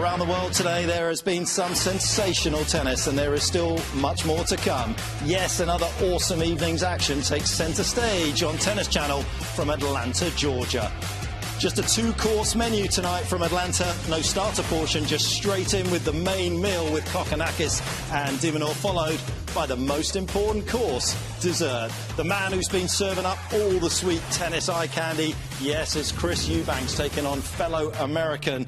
Around the world today, there has been some sensational tennis, and there is still much more to come. Yes, another awesome evening's action takes centre stage on Tennis Channel from Atlanta, Georgia. Just a two course menu tonight from Atlanta. No starter portion, just straight in with the main meal with Kokkinakis and de Minaur, followed by the most important course, dessert. The man who's been serving up all the sweet tennis eye candy. Yes, it's Chris Eubanks taking on fellow American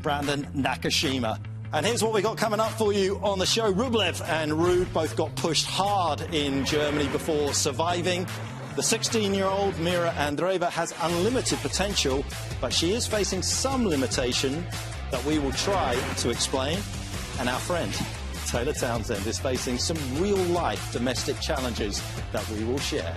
Brandon Nakashima. And here's what we got coming up for you on the show. Rublev and Ruud both got pushed hard in Germany before surviving. The 16 year old Mirra Andreeva has unlimited potential, but she is facing some limitation that we will try to explain. And our friend, Taylor Townsend, is facing some real life domestic challenges that we will share.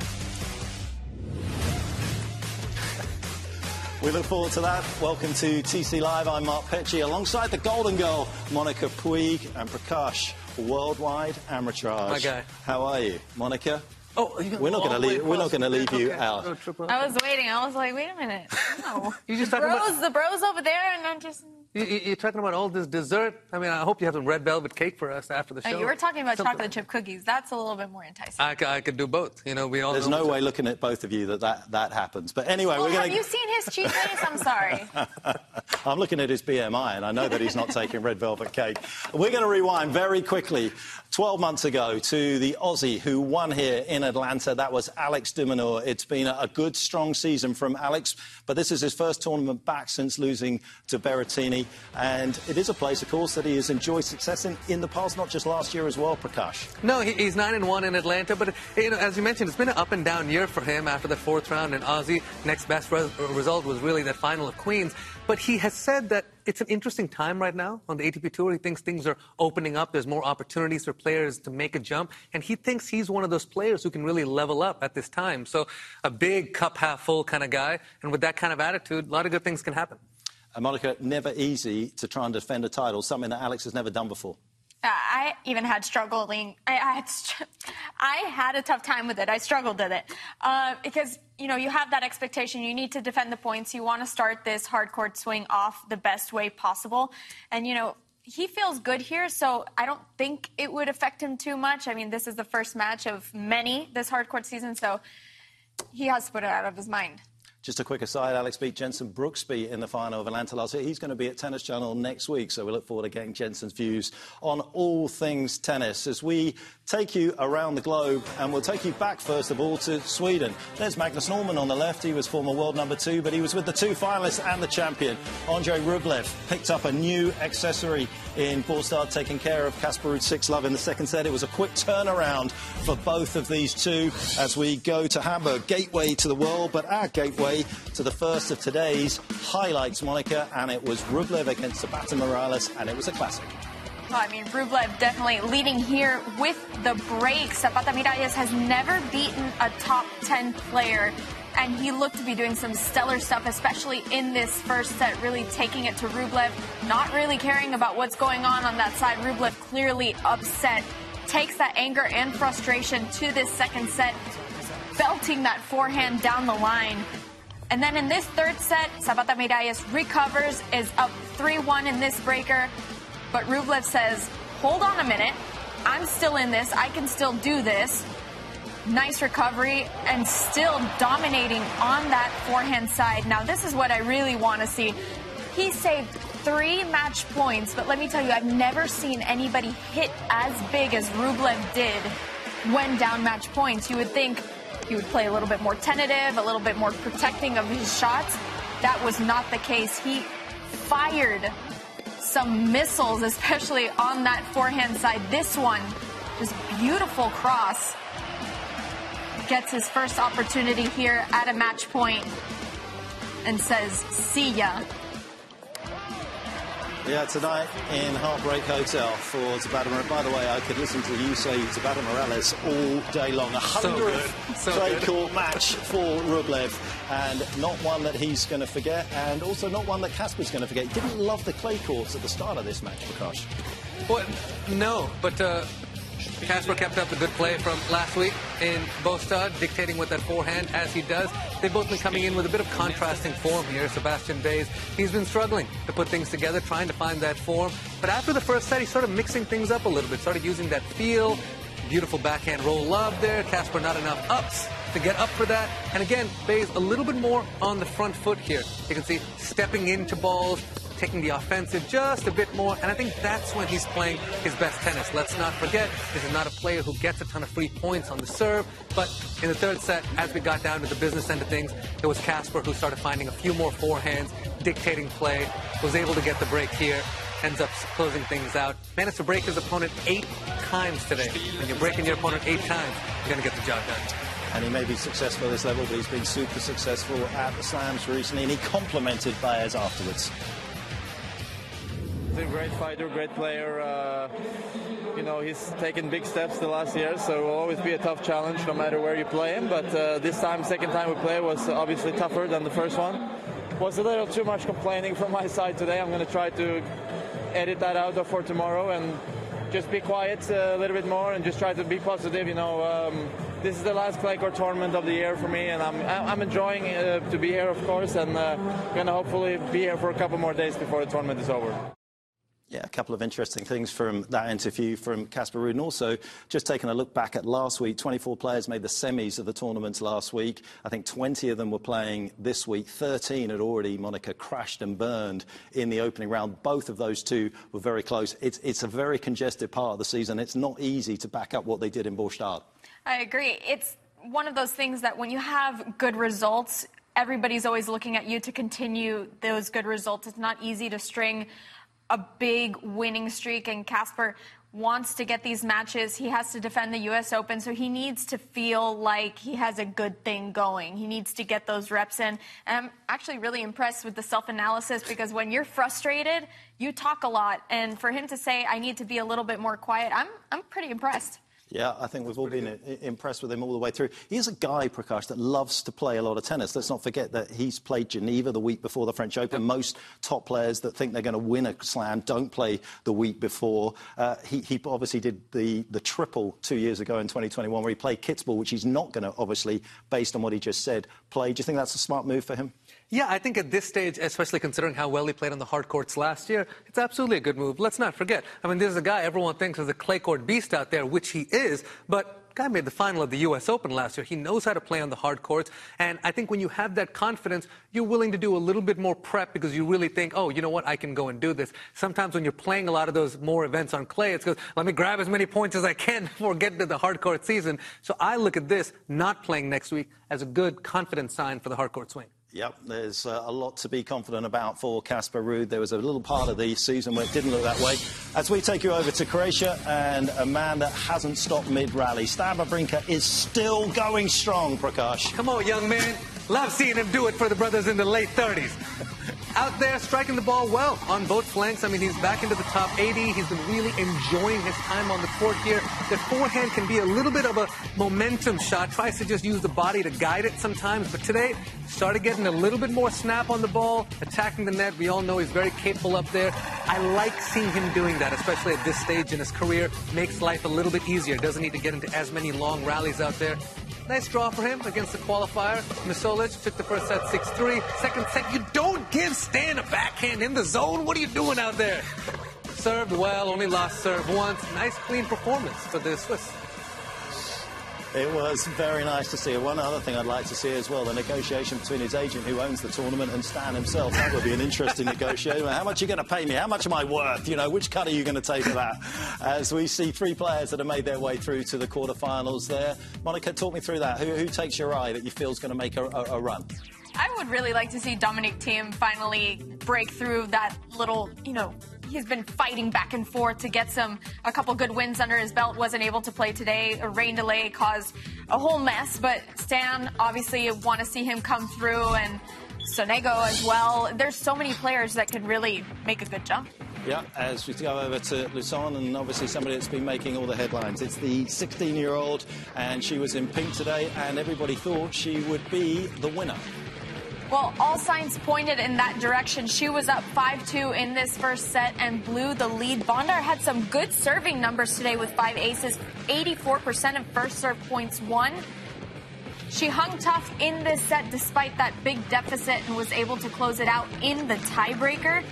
We look forward to that. Welcome to TC Live. I'm Mark Petchey alongside the Golden Girl, Monica Puig and Prakash, worldwide Amritraj. My guy. How are you, Monica? Oh, we're not going to leave. We're not going to leave you okay. out. I was waiting. I was like, wait a minute. No. You just the talking bros, about- the bros over there, and I'm just. You, you- you're talking about all this dessert. I mean, I hope you have some red velvet cake for us after the Uh, show. you were talking about Something. chocolate chip cookies. That's a little bit more enticing. I could do both. You know, we all. There's know no way looking at both of you that that, that happens. But anyway, well, we're going. have going you seen his cheat days? I'm sorry. I'm looking at his BMI, and I know that he's not taking red velvet cake. We're going to rewind very quickly. 12 months ago to the Aussie who won here in Atlanta. That was Alex de Minaur. It's been a, a good, strong season from Alex, but this is his first tournament back since losing to Berrettini. And it is a place, of course, that he has enjoyed success in in the past, not just last year as well, Prakash. No, he, he's nine and one in Atlanta, but you know, as you mentioned, it's been an up and down year for him after the fourth round in Aussie. Next best res- result was really that final of Queens. But he has said that it's an interesting time right now on the ATP Tour. He thinks things are opening up. There's more opportunities for players to make a jump, and he thinks he's one of those players who can really level up at this time. So, a big cup half full kind of guy, and with that kind of attitude, a lot of good things can happen. Monica, never easy to try and defend a title, something that Alex has never done before. Uh, I even had struggling. I, I had I had a tough time with it. I struggled with it uh, because you know you have that expectation. You need to defend the points. You want to start this hard court swing off the best way possible, and you know he feels good here. So I don't think it would affect him too much. I mean, this is the first match of many this hard court season, so he has to put it out of his mind. Just a quick aside, Alex beat Jensen Brooksby in the final of Atlanta last year. He's going to be at Tennis Channel next week, so we look forward to getting Jensen's views on all things tennis as we take you around the globe, and we'll take you back, first of all, to Sweden. There's Magnus Norman on the left. He was former world number two, but he was with the two finalists and the champion. Andrey Rublev picked up a new accessory in Båstad, taking care of Casper Ruud 6 love in the second set. It was a quick turnaround for both of these two as we go to Hamburg, gateway to the world, but our gateway to the first of today's highlights, Monica, and it was Rublev against Zapata Miralles, and it was a classic. Well, I mean, Rublev definitely leading here with the break. Zapata Miralles has never beaten a top 10 player, and he looked to be doing some stellar stuff, especially in this first set, really taking it to Rublev, not really caring about what's going on on that side. Rublev clearly upset, takes that anger and frustration to this second set, belting that forehand down the line. And then in this third set, Zapata Miralles recovers, is up 3 1 in this breaker. But Rublev says, hold on a minute. I'm still in this. I can still do this. Nice recovery and still dominating on that forehand side. Now, this is what I really want to see. He saved three match points, but let me tell you, I've never seen anybody hit as big as Rublev did when down match points. You would think he would play a little bit more tentative, a little bit more protecting of his shots. That was not the case. He fired some missiles, especially on that forehand side. This one, This beautiful cross. Gets his first opportunity here at a match point and says, see ya. Yeah, tonight in Heartbreak Hotel for Zapata Miralles. By the way, I could listen to you say Zapata Miralles all day long. A hundredth So clay good. court match for Rublev, and not one that he's going to forget, and also not one that Casper's going to forget. He didn't love the clay courts at the start of this match, Prakash. Well, no, but uh, Casper kept up the good play from last week in Båstad, dictating with that forehand as he does. They've both been coming in with a bit of contrasting form here. Sebastian Baez, he's been struggling to put things together, trying to find that form. But after the first set, he started mixing things up a little bit, started using that feel. Beautiful backhand roll love there. Casper not enough ups to get up for that. And again, Baez a little bit more on the front foot here. You can see stepping into balls, taking the offensive just a bit more, and I think that's when he's playing his best tennis. Let's not forget, this is not a player who gets a ton of free points on the serve, but in the third set, as we got down to the business end of things, it was Casper who started finding a few more forehands, dictating play, was able to get the break here, ends up closing things out. Managed to break his opponent eight times today. When you're breaking your opponent eight times, you're going to get the job done. And he may be successful at this level, but he's been super successful at the slams recently, and he complimented Baez afterwards. A great fighter, great player. Uh, you know, he's taken big steps the last year, so it will always be a tough challenge no matter where you play him. But uh, this time, second time we play was obviously tougher than the first one. Was a little too much complaining from my side today. I'm going to try to edit that out for tomorrow and just be quiet a little bit more and just try to be positive. You know, um, this is the last clay court tournament of the year for me, and I'm I'm enjoying uh, to be here, of course, and uh, going to hopefully be here for a couple more days before the tournament is over. Yeah, a couple of interesting things from that interview from Casper Ruud. And also, just taking a look back at last week, 24 players made the semis of the tournament last week. I think 20 of them were playing this week. 13 had already, Monica, crashed and burned in the opening round. Both of those two were very close. It's, it's a very congested part of the season. It's not easy to back up what they did in Båstad. I agree. It's one of those things that when you have good results, everybody's always looking at you to continue those good results. It's not easy to string a big winning streak, and Casper wants to get these matches. He has to defend the U.S. Open, so he needs to feel like he has a good thing going. He needs to get those reps in. And I'm actually really impressed with the self analysis because when you're frustrated, you talk a lot. And for him to say, I need to be a little bit more quiet, I'm, I'm pretty impressed. Yeah, I think we've all been i- impressed with him all the way through. He's a guy, Prakash, that loves to play a lot of tennis. Let's not forget that he's played Geneva the week before the French Open. Most top players that think they're going to win a slam don't play the week before. Uh, he, he obviously did the, the triple two years ago in 2021 where he played Kitzbühel, which he's not going to, obviously, based on what he just said, play. Do you think that's a smart move for him? Yeah, I think at this stage, especially considering how well he played on the hard courts last year, it's absolutely a good move. Let's not forget. I mean, there's a guy everyone thinks is a clay court beast out there, which he is, but guy made the final of the U.S. Open last year. He knows how to play on the hard courts, and I think when you have that confidence, you're willing to do a little bit more prep because you really think, oh, you know what, I can go and do this. Sometimes when you're playing a lot of those more events on clay, it's because let me grab as many points as I can before getting to the hard court season. So I look at this not playing next week as a good confidence sign for the hard court swing. Yep, there's uh, a lot to be confident about for Casper Ruud. There was a little part of the season where it didn't look that way. As we take you over to Croatia and a man that hasn't stopped mid-rally, Wawrinka is still going strong, Prakash. Come on, young man. Love seeing him do it for the brothers in the late 30s. Out there striking the ball well on both flanks. I mean, he's back into the top 80. He's been really enjoying his time on the court here. The forehand can be a little bit of a momentum shot. Tries to just use the body to guide it sometimes. But today, started getting a little bit more snap on the ball, attacking the net. We all know he's very capable up there. I like seeing him doing that, especially at this stage in his career. Makes life a little bit easier. Doesn't need to get into as many long rallies out there. Nice draw for him against the qualifier. Misolic took the first set 6-3. Second set, you don't give Stan a backhand in the zone. What are you doing out there? Served well, only lost serve once. Nice clean performance for the Swiss. It was very nice to see. One other thing I'd like to see as well, the negotiation between his agent who owns the tournament and Stan himself. That would be an interesting negotiation. How much are you going to pay me? How much am I worth? You know, which cut are you going to take for that? As we see three players that have made their way through to the quarterfinals there. Monica, talk me through that. Who, who takes your eye that you feel is going to make a, a, a run? I would really like to see Dominic Thiem finally break through that little, you know, he's been fighting back and forth to get some a couple good wins under his belt. Wasn't able to play today. A rain delay caused a whole mess. But Stan, obviously, want to see him come through, and Sonego as well. There's so many players that could really make a good jump. Yeah, as we go over to Lausanne, and obviously somebody that's been making all the headlines. It's the 16 year old, and she was in pink today, and everybody thought she would be the winner. Well, all signs pointed in that direction. She was up 5-2 in this first set and blew the lead. Bondar had some good serving numbers today with five aces, 84% of first serve points won. She hung tough in this set despite that big deficit and was able to close it out in the tiebreaker.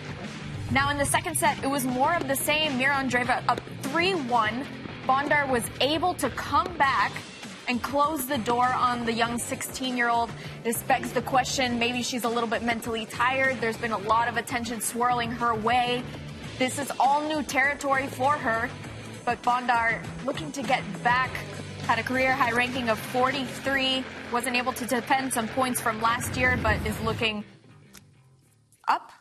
Now, in the second set, it was more of the same. Mirra Andreeva up 3 1. Bondar was able to come back and close the door on the young 16 year old. This begs the question maybe she's a little bit mentally tired. There's been a lot of attention swirling her way. This is all new territory for her. But Bondar looking to get back. Had a career high ranking of 43. Wasn't able to defend some points from last year, but is looking up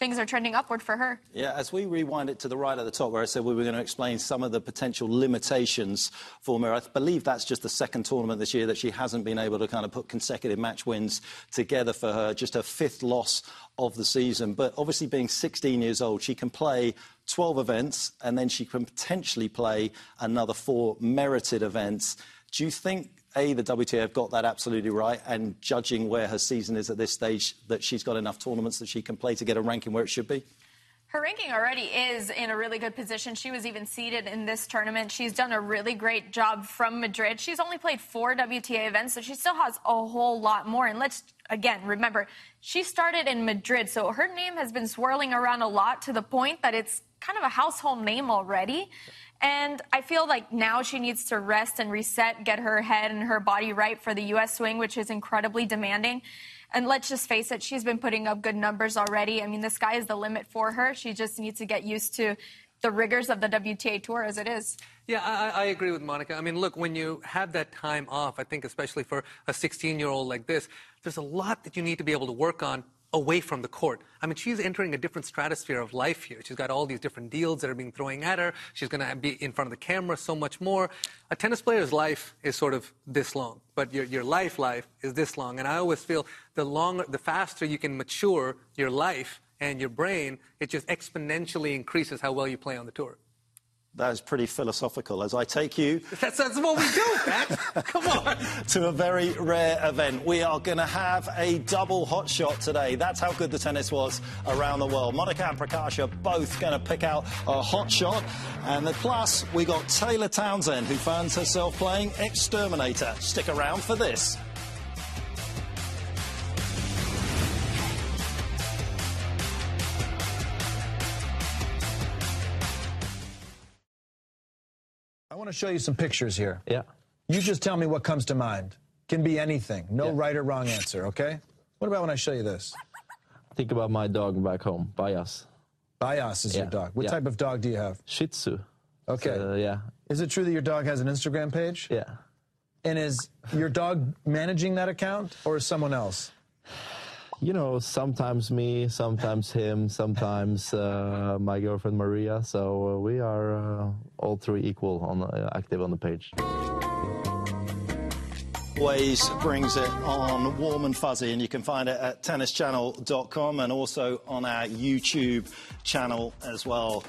things are trending upward for her. Yeah, as we rewind it to the right at the top, where I said we were going to explain some of the potential limitations for Mirra, I believe that's just the second tournament this year that she hasn't been able to kind of put consecutive match wins together for her, just her fifth loss of the season. But obviously, being 16 years old, she can play 12 events and then she can potentially play another four merited events. Do you think a, the WTA have got that absolutely right, and judging where her season is at this stage, that she's got enough tournaments that she can play to get a ranking where it should be? Her ranking already is in a really good position. She was even seeded in this tournament. She's done a really great job from Madrid. She's only played four WTA events, so she still has a whole lot more. And let's, again, remember, she started in Madrid, so her name has been swirling around a lot to the point that it's kind of a household name already. And I feel like now she needs to rest and reset, get her head and her body right for the U.S. swing, which is incredibly demanding. And let's just face it, she's been putting up good numbers already. I mean, the sky is the limit for her. She just needs to get used to the rigors of the WTA Tour as it is. Yeah, I, I, agree with Monica. I mean, look, when you have that time off, I think especially for a 16 year old like this, there's a lot that you need to be able to work on away from the court. I mean, she's entering a different stratosphere of life here. She's got all these different deals that are being thrown at her. She's going to be in front of the camera so much more. A tennis player's life is sort of this long, but your, your life life is this long. And I always feel the longer, the faster you can mature your life and your brain, it just exponentially increases how well you play on the tour. That is pretty philosophical. As I take you. That's, that's what we do, Max. Come on. to a very rare event. We are going to have a double hot shot today. That's how good the tennis was around the world. Monica and Prakash are both going to pick out a hot shot. And the plus, we got Taylor Townsend, who finds herself playing Exterminator. Stick around for this. To show you some pictures here. Yeah. You just tell me what comes to mind. Can be anything. No yeah. right or wrong answer, okay? What about when I show you this? Think about my dog back home, Bias. Bias is yeah. your dog. What yeah. type of dog do you have? Shih Tzu. Okay. So, yeah. Is it true that your dog has an Instagram page? Yeah. And is your dog managing that account or is someone else? You know, sometimes me, sometimes him, sometimes uh, my girlfriend Maria. So uh, we are uh, all three equal on uh, active on the page. Always brings it on warm and fuzzy, and you can find it at tennischannel.com and also on our YouTube channel as well.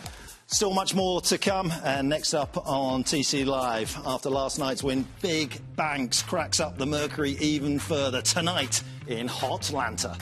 Still much more to come, and next up on TC Live, after last night's win, Big Banks cracks up the Mercury even further tonight in Hotlanta.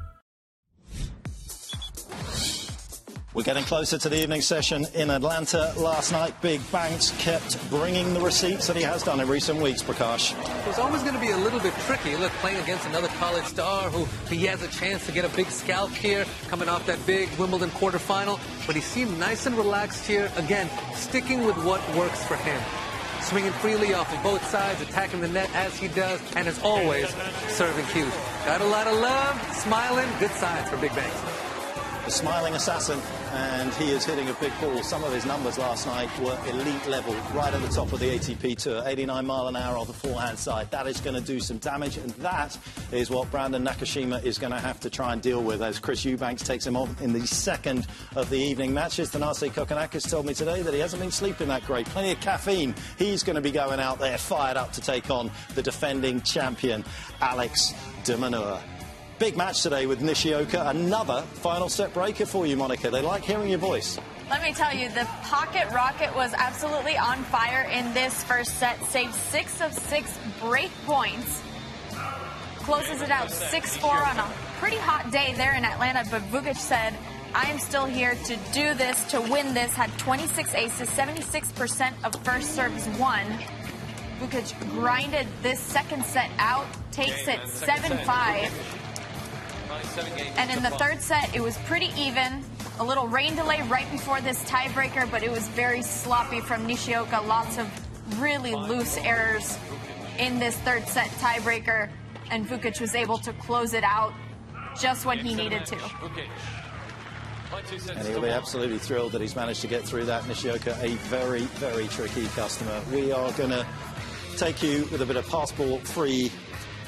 We're getting closer to the evening session in Atlanta. Last night, Big Banks kept bringing the receipts that he has done in recent weeks, Prakash. It was always going to be a little bit tricky. Look, playing against another college star who he has a chance to get a big scalp here, coming off that big Wimbledon quarterfinal. But he seemed nice and relaxed here. Again, sticking with what works for him. Swinging freely off of both sides, attacking the net as he does, and as always, serving cute. Got a lot of love, smiling, good signs for Big Banks the smiling assassin, and he is hitting a big ball. Some of his numbers last night were elite level, right at the top of the ATP Tour. 89 mile an hour on the forehand side. That is going to do some damage, and that is what Brandon Nakashima is going to have to try and deal with as Chris Eubanks takes him on in the second of the evening matches. Thanasi Kokkinakis told me today that he hasn't been sleeping that great. Plenty of caffeine. He's going to be going out there fired up to take on the defending champion, Alex de. Big match today with Nishioka. Another final set breaker for you, Monica. They like hearing your voice. Let me tell you, the pocket rocket was absolutely on fire in this first set. Saved six of six break points. Closes it out 6-4 on a pretty hot day there in Atlanta. But Vukic said, I am still here to do this, to win this. Had 26 aces, 76% of first serves won. Vukic grinded this second set out, takes it 7-5. And in the third set, it was pretty even. A little rain delay right before this tiebreaker, but it was very sloppy from Nishioka. Lots of really loose errors in this third set tiebreaker, and Vukic was able to close it out just when he needed to. And he'll be absolutely thrilled that he's managed to get through that. Nishioka, a very, very tricky customer. We are going to take you with a bit of passport-free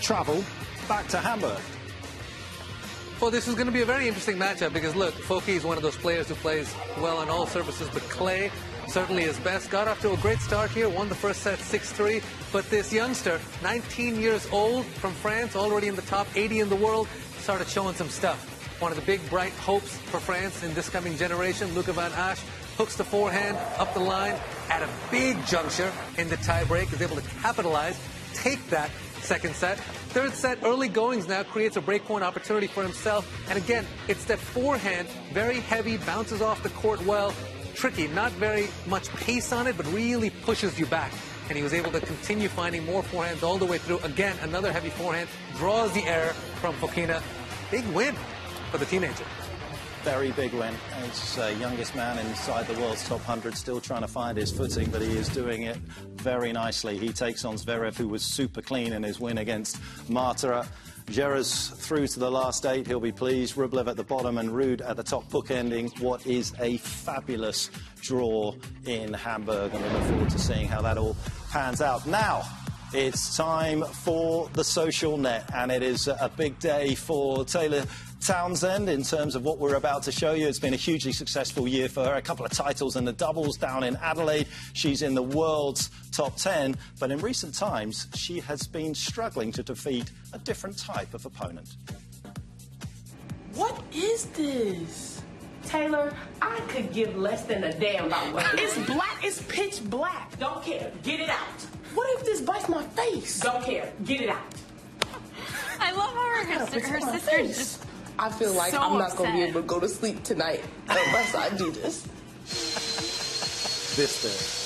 travel back to Hamburg. Well, this is going to be a very interesting matchup because, look, Foki is one of those players who plays well on all surfaces, but clay certainly is best. Got off to a great start here, won the first set 6-3, but this youngster, 19 years old from France, already in the top 80 in the world, started showing some stuff. One of the big, bright hopes for France in this coming generation, Luca Van Assche, hooks the forehand up the line at a big juncture in the tiebreak, is able to capitalize, take that second set. Third set, early goings now creates a breakpoint opportunity for himself. And again, it's that forehand, very heavy, bounces off the court well. Tricky, not very much pace on it, but really pushes you back. And he was able to continue finding more forehands all the way through. Again, another heavy forehand, draws the error from Fokina. Big win for the teenager very big win. He's uh, youngest man inside the world's top 100, still trying to find his footing, but he is doing it very nicely. He takes on Zverev, who was super clean in his win against Marta. Djere's through to the last eight. He'll be pleased. Rublev at the bottom and Ruud at the top, bookending what is a fabulous draw in Hamburg. And we look forward to seeing how that all pans out. Now, it's time for the social net, and it is a big day for Taylor Townsend in terms of what we're about to show you. It's been a hugely successful year for her. A couple of titles in the doubles down in Adelaide. She's in the world's top 10. But in recent times, she has been struggling to defeat a different type of opponent. What is this? Taylor, I could give less than a damn about what It's black. It's pitch black. Don't care. Get it out. What if this bites my face? Don't care. Get it out. I love how her, her, her sister just I feel like so I'm not going to be able to go to sleep tonight unless I do this. This thing.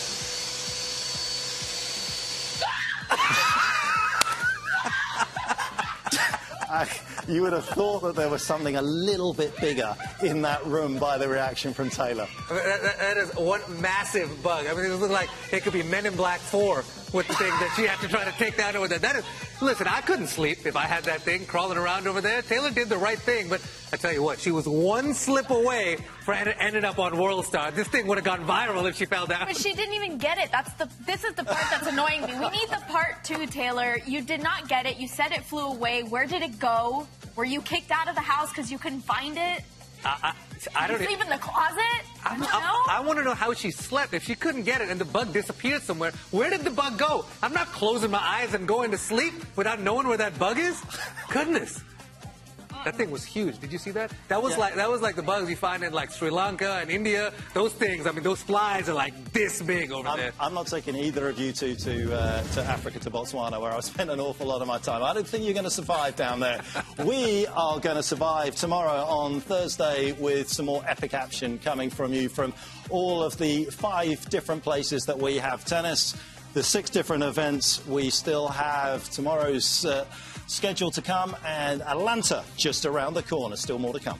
I, you would have thought that there was something a little bit bigger in that room by the reaction from Taylor. That, that- that is one massive bug. I mean, it looks like it could be Men in Black 4 with the thing that she had to try to take down over there. That is, listen, I couldn't sleep if I had that thing crawling around over there. Taylor did the right thing, but I tell you what, she was one slip away from ended up on World Star. This thing would have gone viral if she fell down. But she didn't even get it. That's the. This is the part that's annoying me. We need the part two, Taylor. You did not get it. You said it flew away. Where did it go? Were you kicked out of the house because you couldn't find it? I, I, I don't. sleep in the closet? I, no. I, want to know how she slept. If she couldn't get it and the bug disappeared somewhere, where did the bug go? I'm not closing my eyes and going to sleep without knowing where that bug is. Goodness. That thing was huge. Did you see that? That was Yeah. like that was like the bugs you find in like Sri Lanka and India. Those things. I mean, those flies are like this big over I'm, there. I'm not taking either of you two to uh, to Africa, to Botswana, where I've spent an awful lot of my time. I don't think you're going to survive down there. we are going to survive tomorrow on Thursday with some more epic action coming from you from all of the five different places that we have tennis. The six different events we still have tomorrow's uh, schedule to come, and Atlanta just around the corner. Still more to come.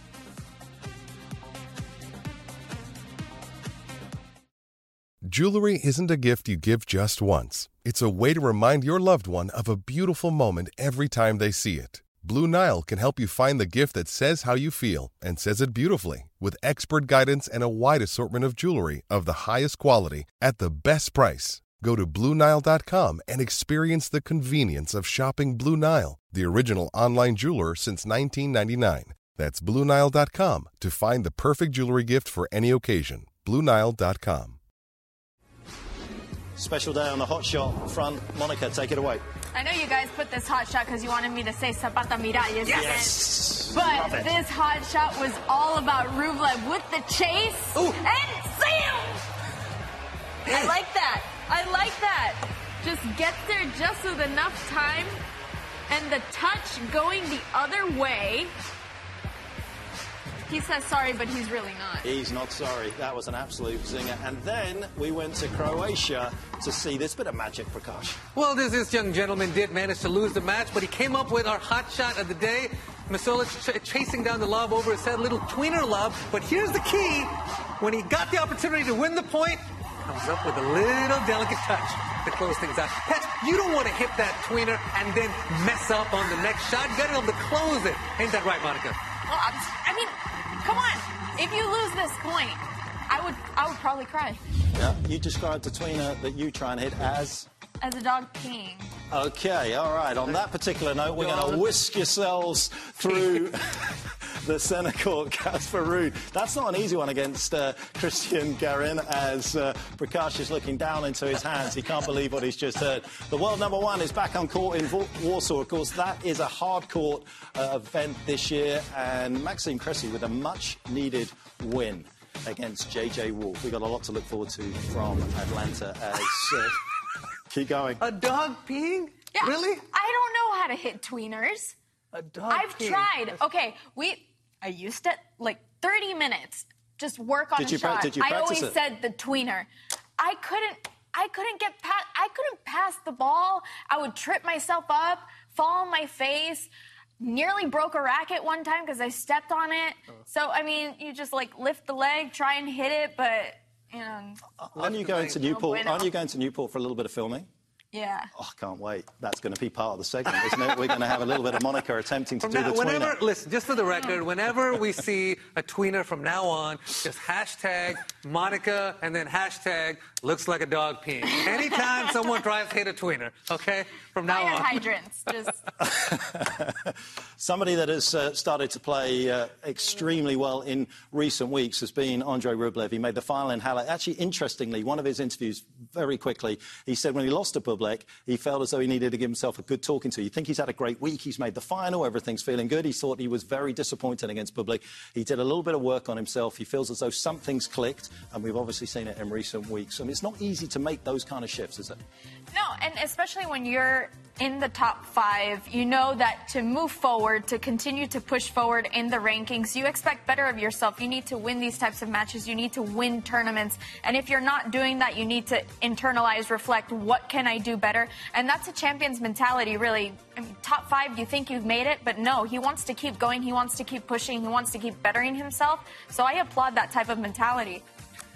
Jewelry isn't a gift you give just once. It's a way to remind your loved one of a beautiful moment every time they see it. Blue Nile can help you find the gift that says how you feel and says it beautifully with expert guidance and a wide assortment of jewelry of the highest quality at the best price. Go to BlueNile.com and experience the convenience of shopping Blue Nile, the original online jeweler since 1999. That's BlueNile.com to find the perfect jewelry gift for any occasion. BlueNile.com. Special day on the hot shot front. Monica, take it away. I know you guys put this hot shot because you wanted me to say Zapata Miralles Yes. again. Love But it. this hot shot was all about Rublev with the chase and Sam. I like that. I like that. Just gets there just with enough time and the touch going the other way. He says sorry, but he's really not. He's not sorry. That was an absolute zinger. And then we went to Croatia to see this bit of magic, Prakash. Well, this, this young gentleman did manage to lose the match, but he came up with our hot shot of the day. Misolic ch- chasing down the lob over his head, little tweener lob. But here's the key: when he got the opportunity to win the point, comes up with a little delicate touch to close things out. Pets, you don't want to hit that tweener and then mess up on the next shot. You got to be able to close it. Ain't that right, Monica? Well, I'm, I mean, come on. If you lose this point, I would, I would probably cry Yeah. You described the tweener that you try and hit as. as a dog peeing. Okay, all right. On that particular note, we're going to whisk yourselves through the centre court, Casper Ruud. That's not an easy one against uh, Cristian Garin as uh, Prakash is looking down into his hands. He can't believe what he's just heard. The world number one is back on court in Wa- Warsaw. Of course, that is a hard court uh, event this year, and Maxime Cressy with a much needed win against JJ Wolf. We've got a lot to look forward to from Atlanta as. Uh, keep going. A dog peeing? Yeah. Really? I don't know how to hit tweeners. A dog I've peeing. tried. Okay, we. I used it like 30 minutes. Just work on Did a you pra- shot. did you I always it? said the tweener. I couldn't. I couldn't get past. I couldn't pass the ball. I would trip myself up, fall on my face. Nearly broke a racket one time because I stepped on it. Oh. So I mean, you just like lift the leg, try and hit it, but you know, Aren't you going to Newport? Aren't you going to Newport for a little bit of filming? Yeah. Oh, I can't wait. That's going to be part of the segment, isn't it? We're going to have a little bit of Monica attempting to From do now, the whenever, listen, just for the record, whenever we see a tweener from now on, just hashtag Monica and then hashtag looks like a dog peeing. Anytime someone tries to hit a tweener, okay? From now Fire on. hydrants. Just Somebody that has uh, started to play uh, extremely well in recent weeks has been Andrey Rublev. He made the final in Halle. Actually, interestingly, one of his interviews, very quickly, he said when he lost to He felt as though he needed to give himself a good talking to. You think he's had a great week. He's made the final. Everything's feeling good. He thought he was very disappointed against Bublik. He did a little bit of work on himself. He feels as though something's clicked, and we've obviously seen it in recent weeks. I mean, it's not easy to make those kind of shifts, is it? No, and especially when you're in the top five, you know that to move forward, to continue to push forward in the rankings, you expect better of yourself. You need to win these types of matches. You need to win tournaments. And if you're not doing that, you need to internalize, reflect, what can I do better? And that's a champion's mentality, really. I mean, top five, you think you've made it, but no, he wants to keep going. He wants to keep pushing. He wants to keep bettering himself. So I applaud that type of mentality.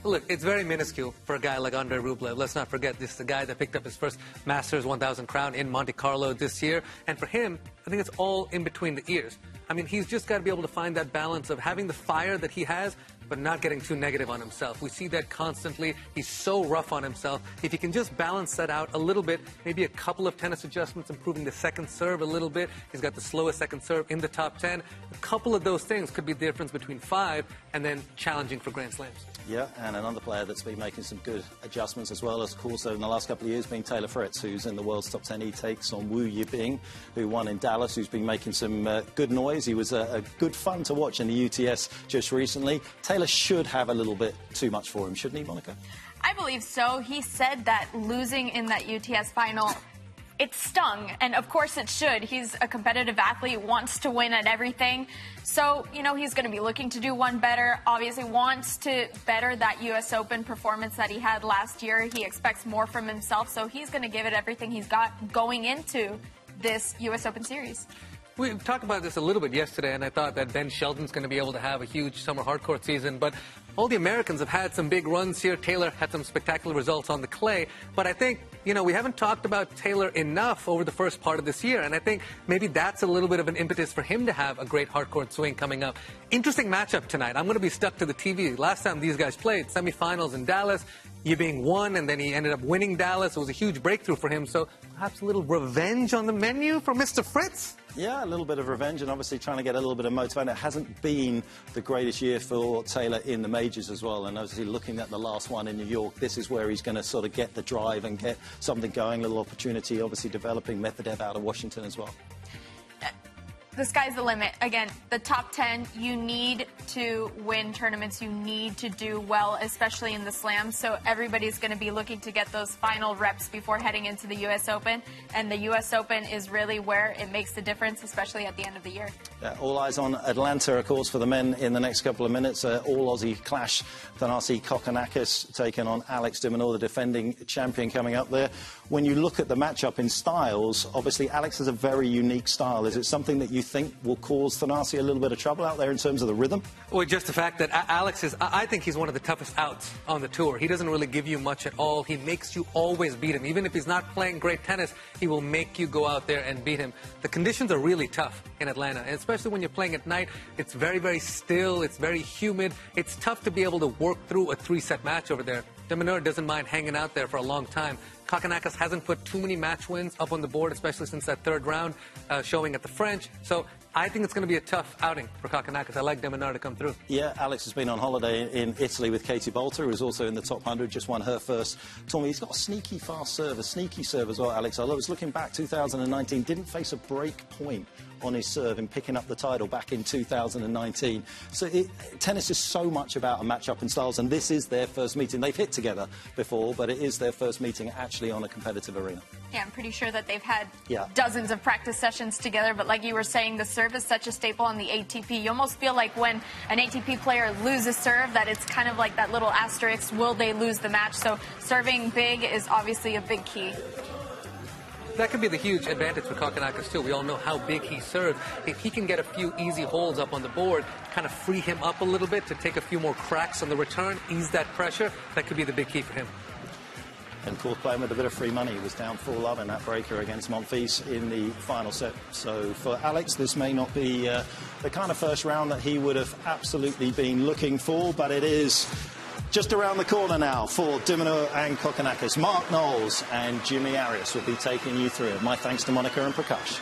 Look, it's very minuscule for a guy like Andrey Rublev. Let's not forget this is the guy that picked up his first Masters 1000 crown in Monte Carlo this year. And for him, I think it's all in between the ears. I mean, he's just got to be able to find that balance of having the fire that he has, but not getting too negative on himself. We see that constantly. He's so rough on himself. If he can just balance that out a little bit, maybe a couple of tennis adjustments, improving the second serve a little bit. He's got the slowest second serve in the top 10. A couple of those things could be the difference between five and then challenging for Grand Slams. Yeah, and another player that's been making some good adjustments as well, as of course, in the last couple of years, being Taylor Fritz, who's in the world's top 10. He takes on Wu Yibing, who won in Dallas, who's been making some uh, good noise. He was a, a good fun to watch in the UTS just recently. Taylor should have a little bit too much for him, shouldn't he, Monica? I believe so. He said that losing in that UTS final it stung, and of course it should. He's a competitive athlete, wants to win at everything. So, you know, he's going to be looking to do one better. Obviously, wants to better that U.S. Open performance that he had last year. He expects more from himself, so he's going to give it everything he's got going into this U.S. Open series. We talked about this a little bit yesterday, and I thought that Ben Shelton's going to be able to have a huge summer hardcourt season. But all the Americans have had some big runs here. Taylor had some spectacular results on the clay. But I think, you know, we haven't talked about Taylor enough over the first part of this year. And I think maybe that's a little bit of an impetus for him to have a great hardcourt swing coming up. Interesting matchup tonight. I'm going to be stuck to the TV. Last time these guys played, semifinals in Dallas. Yibing won, and then he ended up winning Dallas. It was a huge breakthrough for him. So perhaps a little revenge on the menu for Mr. Fritz? Yeah, a little bit of revenge and obviously trying to get a little bit of motivation. It hasn't been the greatest year for Taylor in the majors as well. And obviously looking at the last one in New York, this is where he's going to sort of get the drive and get something going, a little opportunity, obviously developing Medvedev out of Washington as well the sky's the limit. Again, the top 10, you need to win tournaments. You need to do well, especially in the slams. So everybody's going to be looking to get those final reps before heading into the U.S. Open. And the U.S. Open is really where it makes the difference, especially at the end of the year. Yeah, all eyes on Atlanta, of course, for the men in the next couple of minutes. Uh, all Aussie clash. Thanasi Kokkinakis taking on Alex de Minaur, the defending champion, coming up there. When you look at the matchup in styles, obviously Alex has a very unique style. Is it something that you think will cause Thanasi a little bit of trouble out there in terms of the rhythm? Well, just the fact that Alex is, I think he's one of the toughest outs on the tour. He doesn't really give you much at all. He makes you always beat him. Even if he's not playing great tennis, he will make you go out there and beat him. The conditions are really tough in Atlanta, and especially when you're playing at night. It's very, very still. It's very humid. It's tough to be able to work through a three-set match over there. De Minaur doesn't mind hanging out there for a long time. Kokkinakis hasn't put too many match wins up on the board, especially since that third round uh, showing at the French. So I think it's going to be a tough outing for Kokkinakis. I like de Minaur to come through. Yeah, Alex has been on holiday in Italy with Katie Boulter, who's also in the top 100, just won her first tournament. He's got a sneaky fast serve, a sneaky serve as well, Alex. I was looking back 2019, didn't face a break point on his serve in picking up the title back in 2019. So it, tennis is so much about a match-up in styles, and this is their first meeting. They've hit together before, but it is their first meeting actually on a competitive arena. Yeah, I'm pretty sure that they've had yeah. dozens of practice sessions together, but like you were saying, the serve is such a staple on the ATP. You almost feel like when an ATP player loses serve, that it's kind of like that little asterisk, will they lose the match? So serving big is obviously a big key that could be the huge advantage for Kokkinakis, too. We all know how big he serves. If he can get a few easy holds up on the board, kind of free him up a little bit to take a few more cracks on the return, ease that pressure, that could be the big key for him. And of course, playing with a bit of free money, he was down 4 love in that breaker against Monfils in the final set. So for Alex, this may not be uh, the kind of first round that he would have absolutely been looking for, but it is just around the corner now for de Minaur and Kokkinakis. Mark Knowles and Jimmy Arias will be taking you through. My thanks to Monica and Prakash.